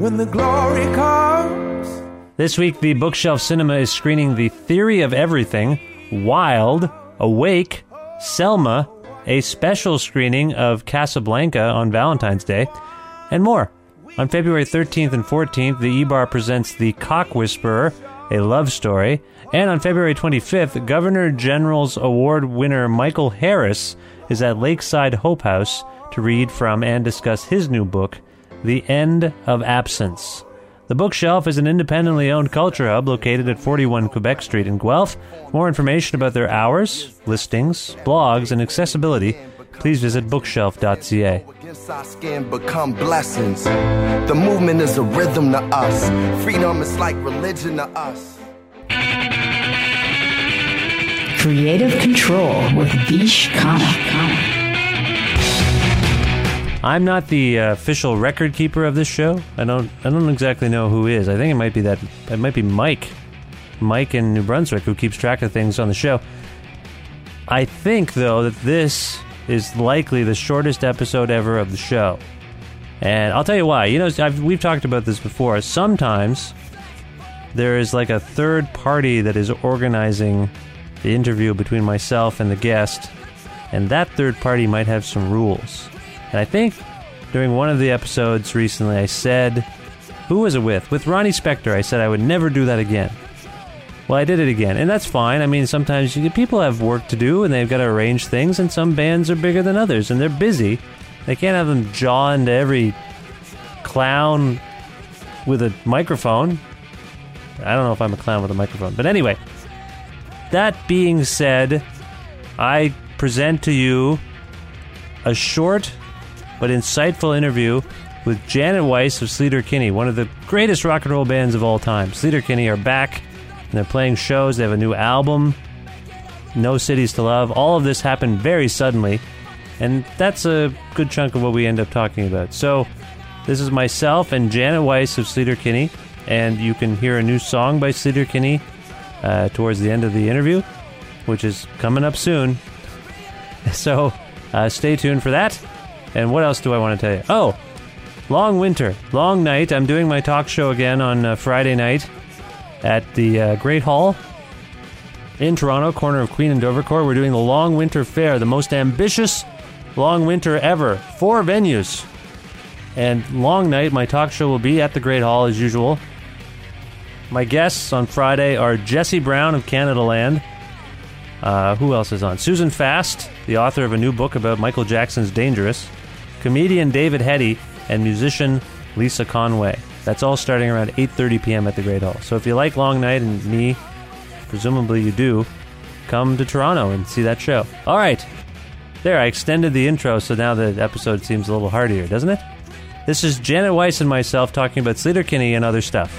when the glory comes, This week, the Bookshelf Cinema is screening The Theory of Everything, Wild, Awake, Selma, a special screening of Casablanca on Valentine's Day, and more. On February 13th and 14th, the E-Bar presents The Cock Whisperer, a love story, and on February 25th, Governor General's Award winner Michael Harris is at Lakeside Hope House to read from and discuss his new book, The End of Absence. The Bookshelf is an independently owned culture hub located at 41 Quebec Street in Guelph. For more information about their hours, listings, blogs, and accessibility, please visit bookshelf.ca. our skin become blessings. The movement is a rhythm to us. Freedom is like religion to us. Creative Control with Vish Khanna. I'm not the uh, official record keeper of this show. I don't. I don't exactly know who is. I think it might be that. It might be Mike, Mike in New Brunswick, who keeps track of things on the show. I think though that this is likely the shortest episode ever of the show, and I'll tell you why. You know, I've, we've talked about this before. Sometimes there is like a third party that is organizing the interview between myself and the guest, and that third party might have some rules. And I think during one of the episodes recently, I said, who was it with? With Ronnie Spector. I said I would never do that again. Well, I did it again, and that's fine. I mean, sometimes you, people have work to do, and they've got to arrange things, and some bands are bigger than others, and they're busy. They can't have them jaw into every clown with a microphone. I don't know if I'm a clown with a microphone, but anyway. That being said, I present to you a short but insightful interview with Janet Weiss of Sleater Kinney, one of the greatest rock and roll bands of all time. Sleater Kinney are back and they're playing shows. They have a new album, No Cities to Love. All of this happened very suddenly, and that's a good chunk of what we end up talking about. So, this is myself and Janet Weiss of Sleater Kinney, and you can hear a new song by Sleater Kinney uh, towards the end of the interview, which is coming up soon. So, uh, stay tuned for that. And what else do I want to tell you? Oh, long winter, long night. I'm doing my talk show again on uh, Friday night at the uh, Great Hall in Toronto, corner of Queen and Dovercourt. We're doing the Long Winter Fair, the most ambitious long winter ever. Four venues. And long night, my talk show will be at the Great Hall as usual. My guests on Friday are Jesse Brown of Canadaland. Uh, who else is on? Susan Fast, the author of a new book about Michael Jackson's Dangerous. Comedian David Heti and musician Lisa Conway. That's all starting around 8:30 p.m. at the Great Hall. So if you like Long Night and me, presumably you do, come to Toronto and see that show. All right. There, I extended the intro, so now the episode seems a little hardier, doesn't it? This is Janet Weiss and myself talking about Sleater Kinney and other stuff.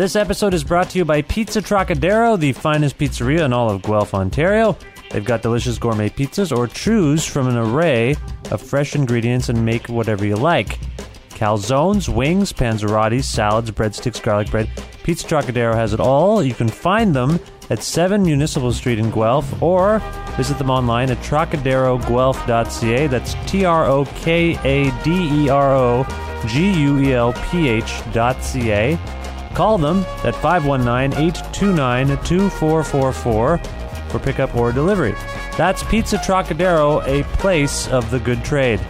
This episode is brought to you by Pizza Trocadero, the finest pizzeria in all of Guelph, Ontario. They've got delicious gourmet pizzas or choose from an array of fresh ingredients and make whatever you like. Calzones, wings, panzerottis, salads, breadsticks, garlic bread. Pizza Trocadero has it all. You can find them at 7 Municipal Street in Guelph or visit them online at trocaderoguelph.ca. That's T R O K A D E R O G U E L P H.ca. Call them at 519 829 2444 for pickup or delivery. That's Pizza Trocadero, a place of the good trade.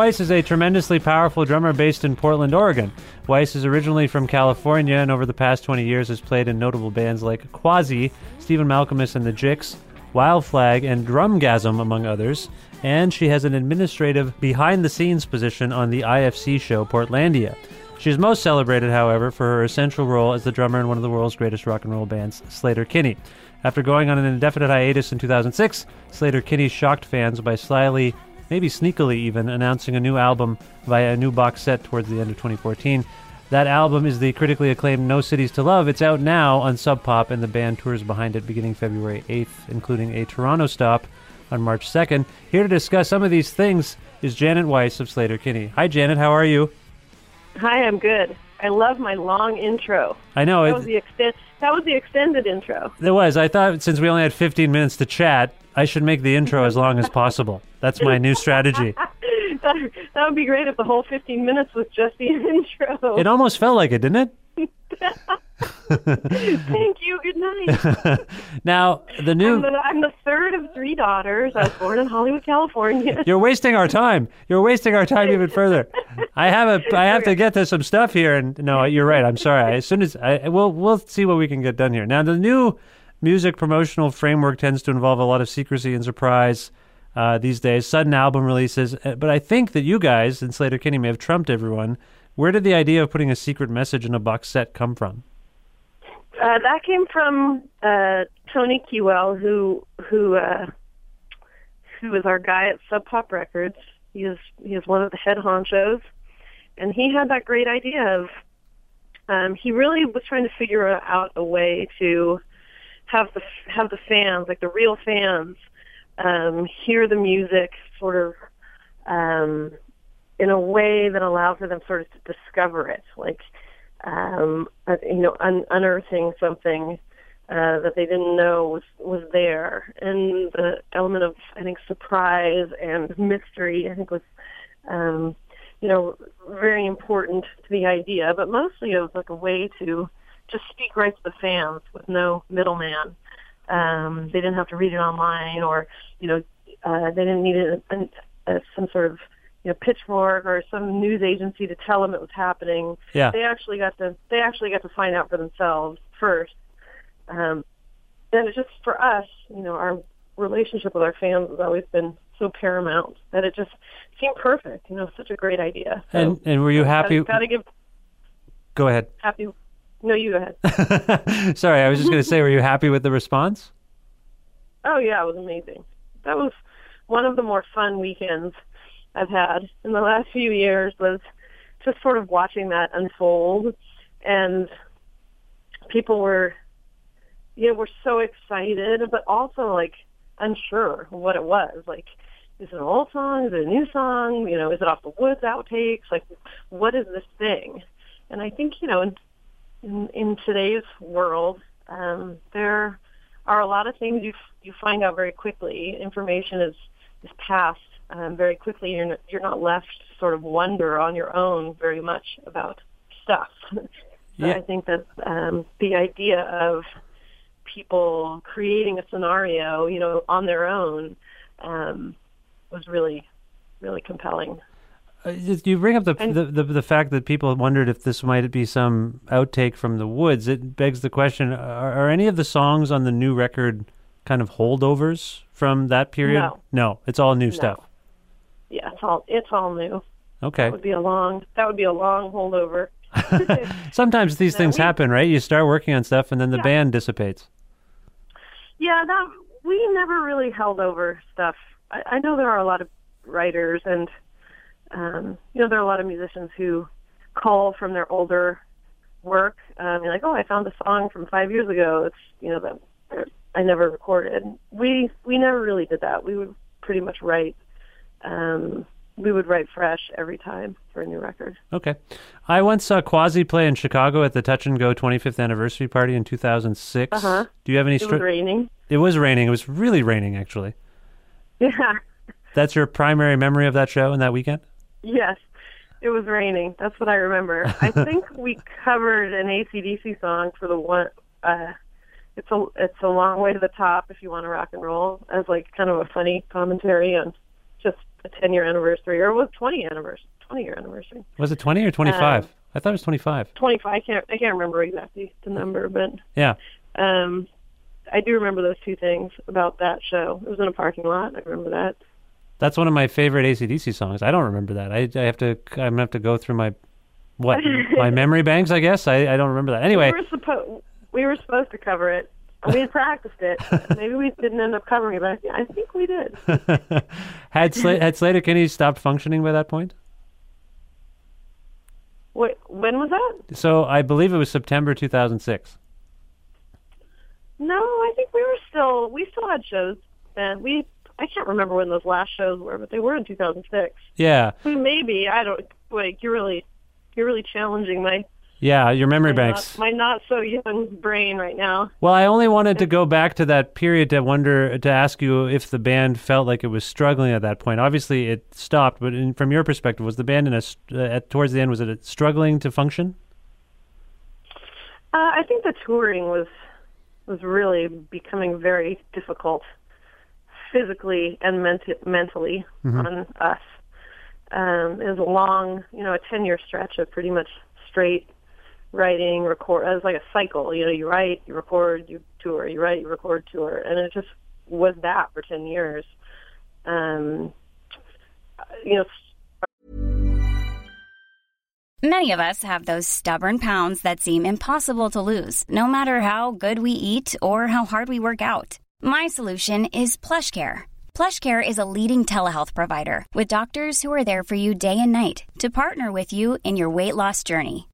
Weiss is a tremendously powerful drummer based in Portland, Oregon. Weiss is originally from California and over the past 20 years has played in notable bands like Quasi, Stephen Malkmus and the Jicks, Wild Flag, and Drumgasm, among others. And she has an administrative behind the scenes position on the IFC show Portlandia. She is most celebrated, however, for her essential role as the drummer in one of the world's greatest rock and roll bands, Sleater Kinney. After going on an indefinite hiatus in 2006, Sleater Kinney shocked fans by slyly maybe sneakily even, announcing a new album via a new box set towards the end of 2014. That album is the critically acclaimed No Cities to Love. It's out now on Sub Pop, and the band tours behind it beginning February 8th, including a Toronto stop on March 2nd. Here to discuss some of these things is Janet Weiss of Sleater Kinney. Hi, Janet. How are you? Hi, I'm good. I love my long intro. I know That was the extent. That was the extended intro. there was. I thought since we only had 15 minutes to chat, I should make the intro as long as possible. That's my new strategy. that, that would be great if the whole 15 minutes was just the intro. It almost felt like it, didn't it? Thank you. Good night. Now, the I'm new. the, I'm the third of three daughters. I was born in Hollywood, California. You're wasting our time. You're wasting our time even further. I have a. I have to get to some stuff here, and no, you're right. I'm sorry. As soon as I, we'll we'll see what we can get done here. Now, the new music promotional framework tends to involve a lot of secrecy and surprise uh, these days. Sudden album releases, uh, but I think that you guys in Sleater Kinney may have trumped everyone. Where did the idea of putting a secret message in a box set come from? Uh, that came from uh, Tony Kiewel, who who uh, who is our guy at Sub Pop Records. He is he is one of the head honchos, and he had that great idea of. Um, he really was trying to figure out a way to have the have the fans, like the real fans, um, hear the music sort of um, in a way that allowed for them sort of to discover it, like um, uh, you know, un- unearthing something uh, that they didn't know was was there, and the element of I think surprise and mystery I think was, um, you know, very important to the idea. But mostly it was like a way to just speak right to the fans with no middleman. Um, they didn't have to read it online, or you know, uh, they didn't need a, some sort of you know pitchfork or some news agency to tell them it was happening Yeah. they actually got to they actually got to find out for themselves first. Um, and it's just for us, you know, our relationship with our fans has always been so paramount that it just seemed perfect. You know, such a great idea. So, And and were you happy? Gotta, gotta give Go ahead. happy. No, you go ahead. Sorry, I was just going to say, were you happy with the response? Oh yeah, it was amazing. That was one of the more fun weekends I've had in the last few years was just sort of watching that unfold, and people were, you know, were so excited, but also like unsure what it was. Like, is it an old song? Is it a new song? You know, is it off the Woods outtakes? Like, what is this thing? And I think you know, in in, in today's world, um, there are a lot of things you you find out very quickly. Information is is passed um, very quickly. You're not, you're not left to sort of wonder on your own very much about stuff. so Yeah. I think that um, the idea of people creating a scenario, you know, on their own, um, was really, really compelling. Uh, you bring up the, And- the, the the fact that people wondered if this might be some outtake from the woods. It begs the question: Are, are any of the songs on the new record kind of holdovers from that period? No. it's all new stuff. Yeah, it's all it's all new. Okay. That would be a long that would be a long holdover. Sometimes these No, things we- happen, right? You start working on stuff, and then the Yeah. band dissipates. Yeah, that we never really held over stuff. I, I know there are a lot of writers and um, you know there are a lot of musicians who call from their older work. Um, you're like, oh, I found a song from five years ago. It's you know that I never recorded. We we never really did that. We would pretty much write. Um, we would write fresh every time for a new record. Okay. I once saw Quasi play in Chicago at the Touch and Go 25th anniversary party in 2006. Uh-huh. Do you have any? It was raining. It was raining. It was really raining, actually. Yeah. That's your primary memory of that show and that weekend? Yes, it was raining. That's what I remember. I think we covered an ACDC song for the one. Uh, it's a it's a long way to the top if you want to rock and roll as like kind of a funny commentary on just a 10 year anniversary or it was 20 anniversary 20 year anniversary. Was it 20 or 25? Um, I thought it was 25. 25. I can't I can't remember exactly the number, but Yeah. um, I do remember those two things about that show. It was in a parking lot. I remember that. That's one of my favorite ACDC songs. I don't remember that. I, I have to. I'm gonna have to go through my what my memory banks. I guess I, I don't remember that. Anyway, we were supposed we were supposed to cover it. We had practiced it. Maybe we didn't end up covering it, but I think we did. had Sla- had Sleater Kinney stopped functioning by that point? Wait, when was that? So I believe it was September 2006. No, I think we were still we still had shows then. We I can't remember when those last shows were, but they were in 2006. Yeah, Maybe I don't. Like you're really you're really challenging my yeah. Your memory my banks. not, my not so young brain right now. Well, I only wanted to go back to that period to wonder to ask you if the band felt like it was struggling at that point. Obviously, it stopped, but in, from your perspective, was the band in a uh, at towards the end was it struggling to function? Uh, I think the touring was was really becoming very difficult physically and ment- mentally on us. Um, it was a long, you know, a ten year stretch of pretty much straight writing, record. It was like a cycle. You know, you write, you record, you tour, you write, you record, tour, and it just was that for ten years. Um, you know, Many of us have those stubborn pounds that seem impossible to lose, no matter how good we eat or how hard we work out. My solution is PlushCare. PlushCare is a leading telehealth provider with doctors who are there for you day and night to partner with you in your weight loss journey.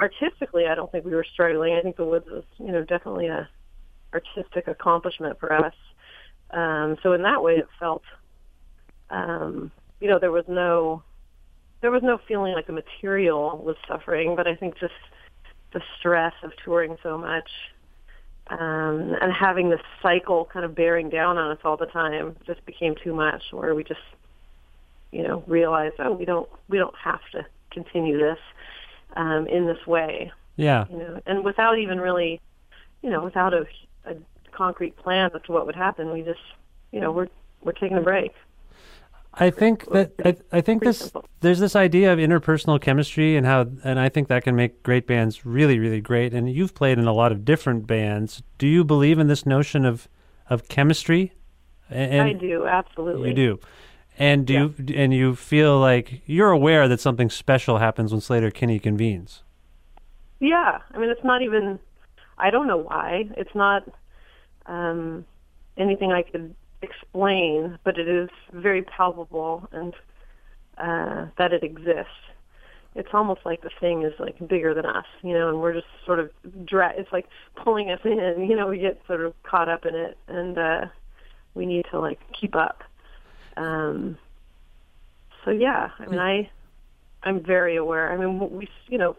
artistically, I don't think we were struggling. I think the woods was, you know, definitely a artistic accomplishment for us. Um, so in that way, it felt, um, you know, there was no, there was no feeling like the material was suffering, but I think just the stress of touring so much um, and having this cycle kind of bearing down on us all the time just became too much. Where we just, you know, realized, oh, we don't we don't have to continue this um, in this way, Yeah. you know, and without even really, you know, without a, a concrete plan as to what would happen, we just, you know, we're we're taking a break. I think that I, I think this simple. there's this idea of interpersonal chemistry and how and I think that can make great bands really really great and you've played in a lot of different bands. Do you believe in this notion of of chemistry? And, I do absolutely. You do. And do you and you feel like you're aware that something special happens when Sleater Kinney convenes? Yeah, I mean, it's not even. I don't know why. It's not um, anything I could explain, but it is very palpable and uh, that it exists. It's almost like the thing is like bigger than us, you know, and we're just sort of dra- It's like pulling us in, you know. We get sort of caught up in it, and uh, we need to like keep up. Um, so yeah, I mean, I I'm very aware. I mean, we you know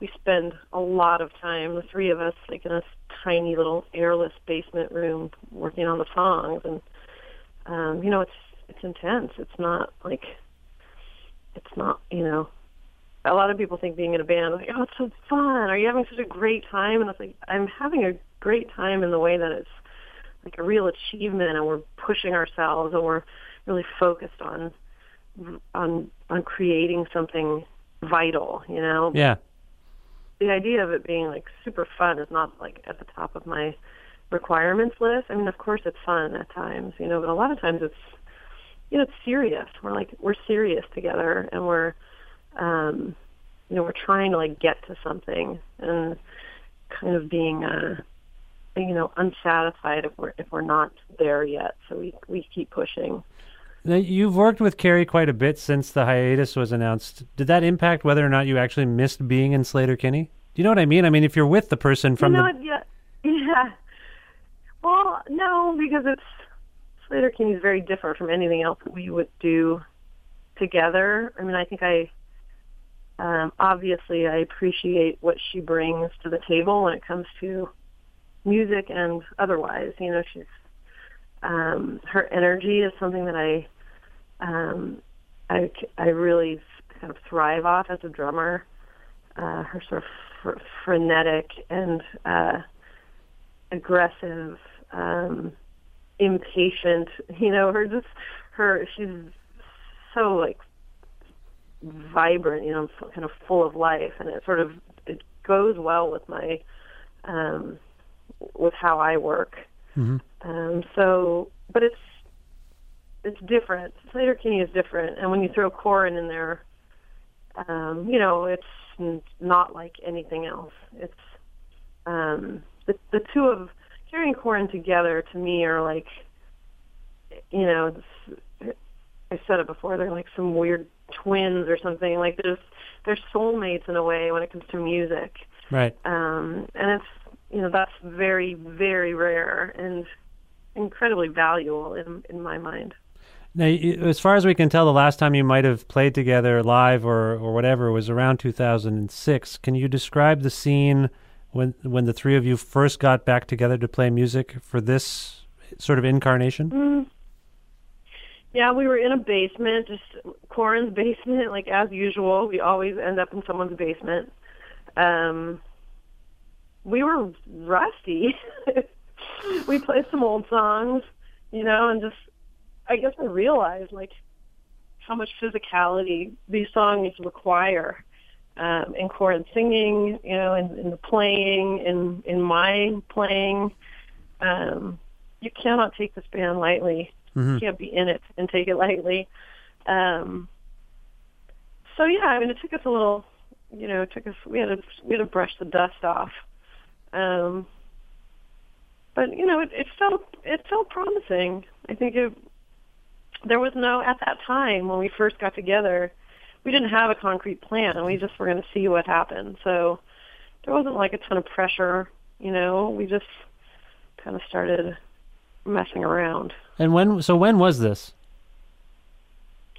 we spend a lot of time, the three of us, like in a tiny little airless basement room, working on the songs, and um, you know, it's it's intense. It's not like it's not you know. A lot of people think being in a band, like, oh, it's so fun. Are you having such a great time? And it's like, I'm having a great time in the way that it's like a real achievement, and we're pushing ourselves, and we're really focused on on on creating something vital. You know, Yeah. the idea of it being like super fun is not like at the top of my requirements list. I mean, of course it's fun at times, you know, but a lot of times it's you know, it's serious. We're like we're serious together and we're um you know, we're trying to like get to something and kind of being uh you know, unsatisfied if we're if we're not there yet. So we we keep pushing. Now, you've worked with Carrie quite a bit since the hiatus was announced. Did that impact whether or not you actually missed being in Sleater Kinney? Do you know what I mean? I mean, if you're with the person from you know the? Yeah, yeah. Well, no, because it's Sleater Kinney is very different from anything else that we would do together. I mean, I think I um, obviously I appreciate what she brings to the table when it comes to music and otherwise. You know, she's um, her energy is something that I um, I I really kind of thrive off as a drummer. Uh, her sort of fr- frenetic and uh, aggressive, um, impatient. You know, her just her. She's so like vibrant. You know, kind of full of life, and it sort of it goes well with my um, with how I work. Um, so, but it's it's different. Sleater Kinney is different, and when you throw Corin in there, um, you know, it's not like anything else. It's um, the the two of Carrie and Corin together to me are like, you know, I said it before. They're like some weird twins or something. Like there's they're soulmates in a way when it comes to music right. um, and it's you know that's very very rare and incredibly valuable in in my mind. Now, as far as we can tell, the last time you might have played together live or, or whatever was around 2006. Can you describe the scene when when the three of you first got back together to play music for this sort of incarnation? Mm. Yeah, we were in a basement, just Corin's basement, like as usual. We always end up in someone's basement. Um, we were rusty. we played some old songs, you know, and just I guess I realized like how much physicality these songs require. Um, in Corin singing, you know, in, in the playing, in in my playing, um, you cannot take this band lightly. You can't be in it and take it lightly. Um, so yeah, I mean, it took us a little, you know, it took us. We had to we had to brush the dust off. Um, but you know, it, it felt it felt promising. I think it. There was no at that time when we first got together, we didn't have a concrete plan. and We just were going to see what happened. So there wasn't like a ton of pressure. You know, we just kind of started messing around. And when? So when was this?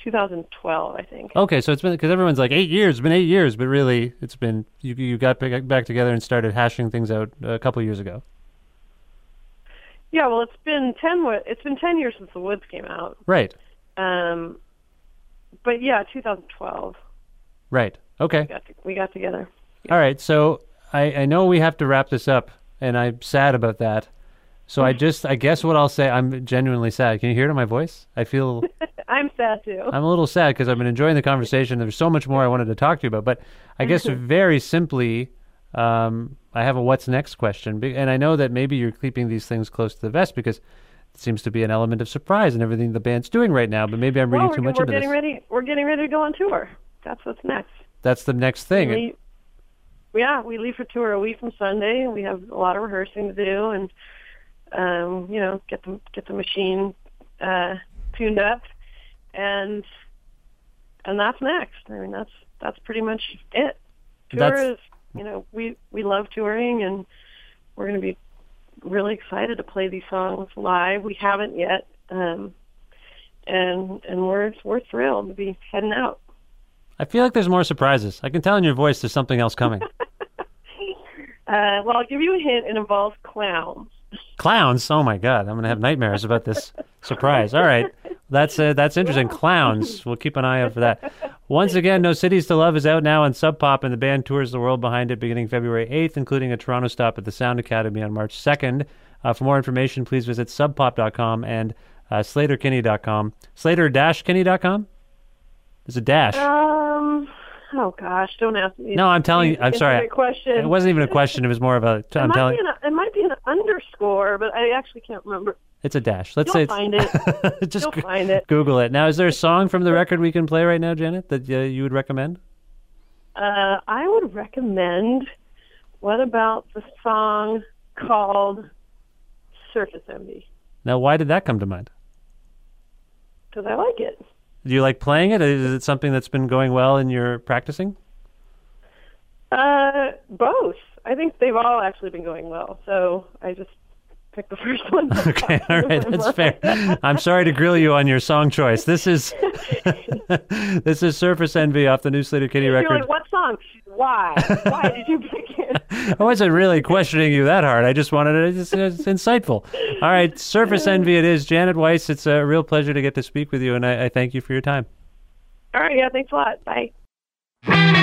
2012, I think. Okay, so it's been because everyone's like eight years. It's been eight years, but really, it's been you. You got back, back together and started hashing things out a couple years ago. Yeah, well, it's been ten. It's been ten years since the Woods came out. Right. Um, but yeah, 2012 Right. Okay. we got to, we got together. All right. So I, I know we have to wrap this up, and I'm sad about that. So I just, I guess what I'll say, I'm genuinely sad. Can you hear it in my voice? I feel I'm sad too. I'm a little sad because I've been enjoying the conversation. There's so much more I wanted to talk to you about, but I guess very simply, um, I have a what's next question, and I know that maybe you're keeping these things close to the vest because it seems to be an element of surprise in everything the band's doing right now. But maybe I'm reading well, too much we're into getting this. ready. We're getting ready to go on tour. That's what's next. That's the next thing. We, yeah, we leave for tour a week from Sunday, and we have a lot of rehearsing to do, and um, you know, get the get the machine uh, tuned up, and and that's next. I mean, that's that's pretty much it. Tour That's- is, you know, we we love touring, and we're going to be really excited to play these songs live. We haven't yet, um, and and we're we're thrilled to be heading out. I feel like there's more surprises. I can tell in your voice there's something else coming. Uh, well, I'll give you a hint. It involves clowns. Clowns? Oh my god, I'm gonna have nightmares about this surprise. All right, that's uh, that's interesting. Clowns. We'll keep an eye out for that. Once again, No Cities to Love is out now on Sub Pop, and the band tours the world behind it beginning February 8th, including a Toronto stop at the Sound Academy on March 2nd. Uh, for more information, please visit subpop.com and uh, slaterkinney.com. Slater-kinney.com. There's a dash. Um. Oh gosh, don't ask me. No, I'm telling you. I'm sorry. question. It wasn't even a question. It was more of a. It I'm telling. an, it might be an underscore, but I actually can't remember. It's a dash. Let's You'll say it's, find it. just You'll find it. Google it. Now, is there a song from the record we can play right now, Janet, that uh, you would recommend? Uh, I would recommend. What about the song called "Surface Envy"? Now, why did that come to mind? Because I like it. Do you like playing it? Is it something that's been going well in your practicing? Uh, both. I think they've all actually been going well. So I just picked the first one. Okay, all right, that's fair. I'm sorry to grill you on your song choice. This is this is Surface Envy off the new Slater Kitty You're record. what song? Why? Why did you pick it? I wasn't really questioning you that hard. I just wanted it. It's, it's insightful. All right, Surface Envy. It is Janet Weiss. It's a real pleasure to get to speak with you, and I, I thank you for your time. All right, yeah, thanks a lot. Bye.